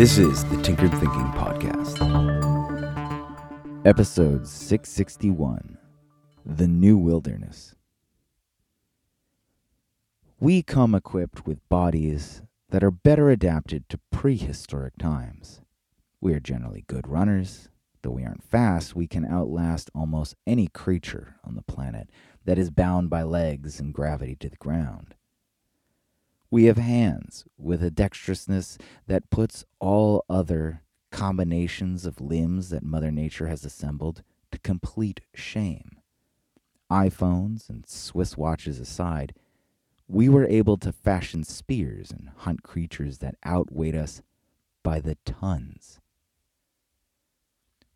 This is the Tinkered Thinking Podcast. Episode 661 The New Wilderness. We come equipped with bodies that are better adapted to prehistoric times. We are generally good runners. Though we aren't fast, we can outlast almost any creature on the planet that is bound by legs and gravity to the ground. We have hands with a dexterousness that puts all other combinations of limbs that Mother Nature has assembled to complete shame. iPhones and Swiss watches aside, we were able to fashion spears and hunt creatures that outweighed us by the tons.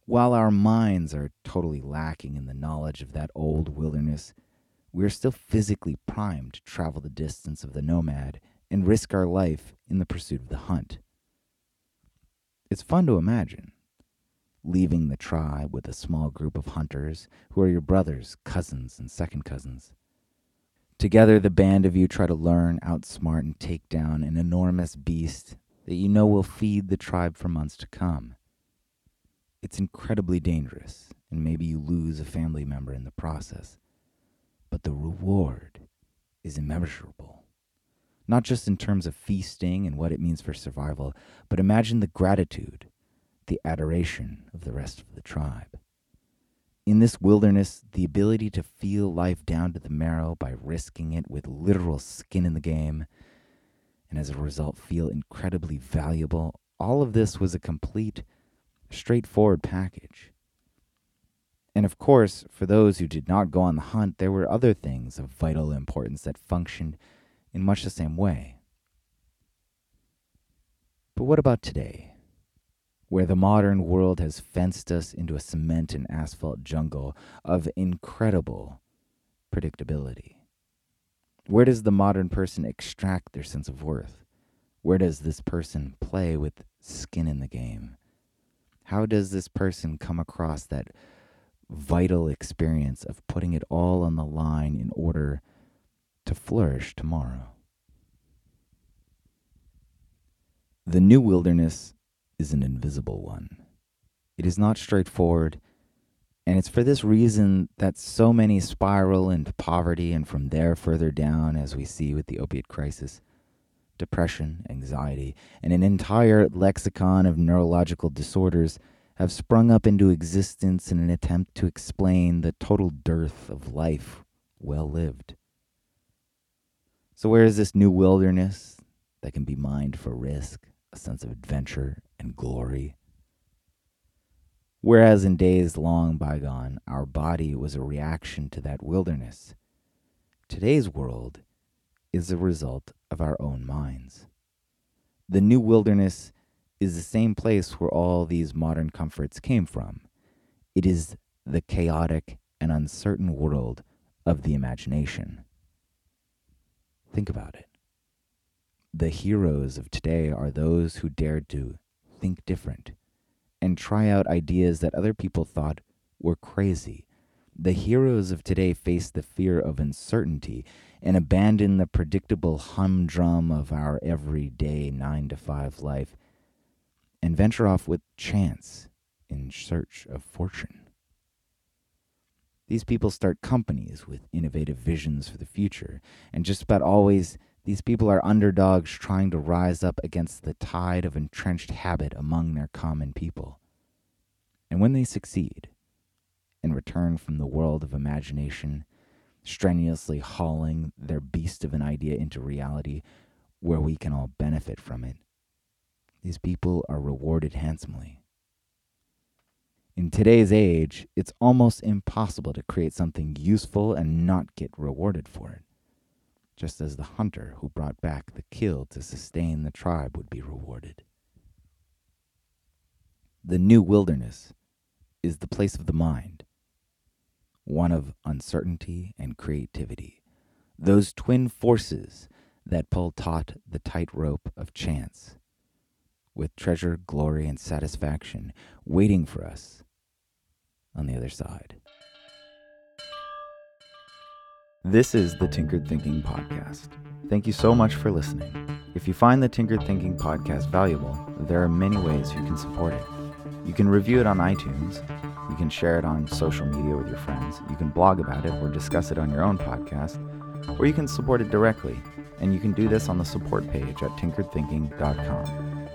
While our minds are totally lacking in the knowledge of that old wilderness, we are still physically primed to travel the distance of the nomad and risk our life in the pursuit of the hunt. It's fun to imagine leaving the tribe with a small group of hunters who are your brothers, cousins, and second cousins. Together, the band of you try to learn, outsmart, and take down an enormous beast that you know will feed the tribe for months to come. It's incredibly dangerous, and maybe you lose a family member in the process but the reward is immeasurable. Not just in terms of feasting and what it means for survival, but imagine the gratitude, the adoration of the rest of the tribe. In this wilderness, the ability to feel life down to the marrow by risking it with literal skin in the game, and as a result feel incredibly valuable, all of this was a complete, straightforward package. And of course, for those who did not go on the hunt, there were other things of vital importance that functioned in much the same way. But what about today, where the modern world has fenced us into a cement and asphalt jungle of incredible predictability? Where does the modern person extract their sense of worth? Where does this person play with skin in the game? How does this person come across that vital experience of putting it all on the line in order to flourish tomorrow. The new wilderness is an invisible one. It is not straightforward, and it's for this reason that so many spiral into poverty and from there further down, as we see with the opiate crisis, depression, anxiety, and an entire lexicon of neurological disorders have sprung up into existence in an attempt to explain the total dearth of life well lived. So, where is this new wilderness that can be mined for risk, a sense of adventure, and glory? Whereas in days long bygone, our body was a reaction to that wilderness, today's world is a result of our own minds. The new wilderness is the same place where all these modern comforts came from. It is the chaotic and uncertain world of the imagination. Think about it. The heroes of today are those who dared to think different and try out ideas that other people thought were crazy. The heroes of today face the fear of uncertainty and abandon the predictable humdrum of our everyday 9 to 5 life and venture off with chance in search of fortune. These people start companies with innovative visions for the future, and just about always, these people are underdogs trying to rise up against the tide of entrenched habit among their common people. And when they succeed and return from the world of imagination, strenuously hauling their beast of an idea into reality where we can all benefit from it, these people are rewarded handsomely. In today's age, it's almost impossible to create something useful and not get rewarded for it, just as the hunter who brought back the kill to sustain the tribe would be rewarded. The new wilderness is the place of the mind, one of uncertainty and creativity, those twin forces that pull taut the tightrope of chance with treasure, glory, and satisfaction waiting for us on the other side. This is the Tinkered Thinking Podcast. Thank you so much for listening. If you find the Tinkered Thinking podcast valuable, there are many ways you can support it. You can review it on iTunes, you can share it on social media with your friends, you can blog about it or discuss it on your own podcast, or you can support it directly, and you can do this on the support page at tinkeredthinking.com.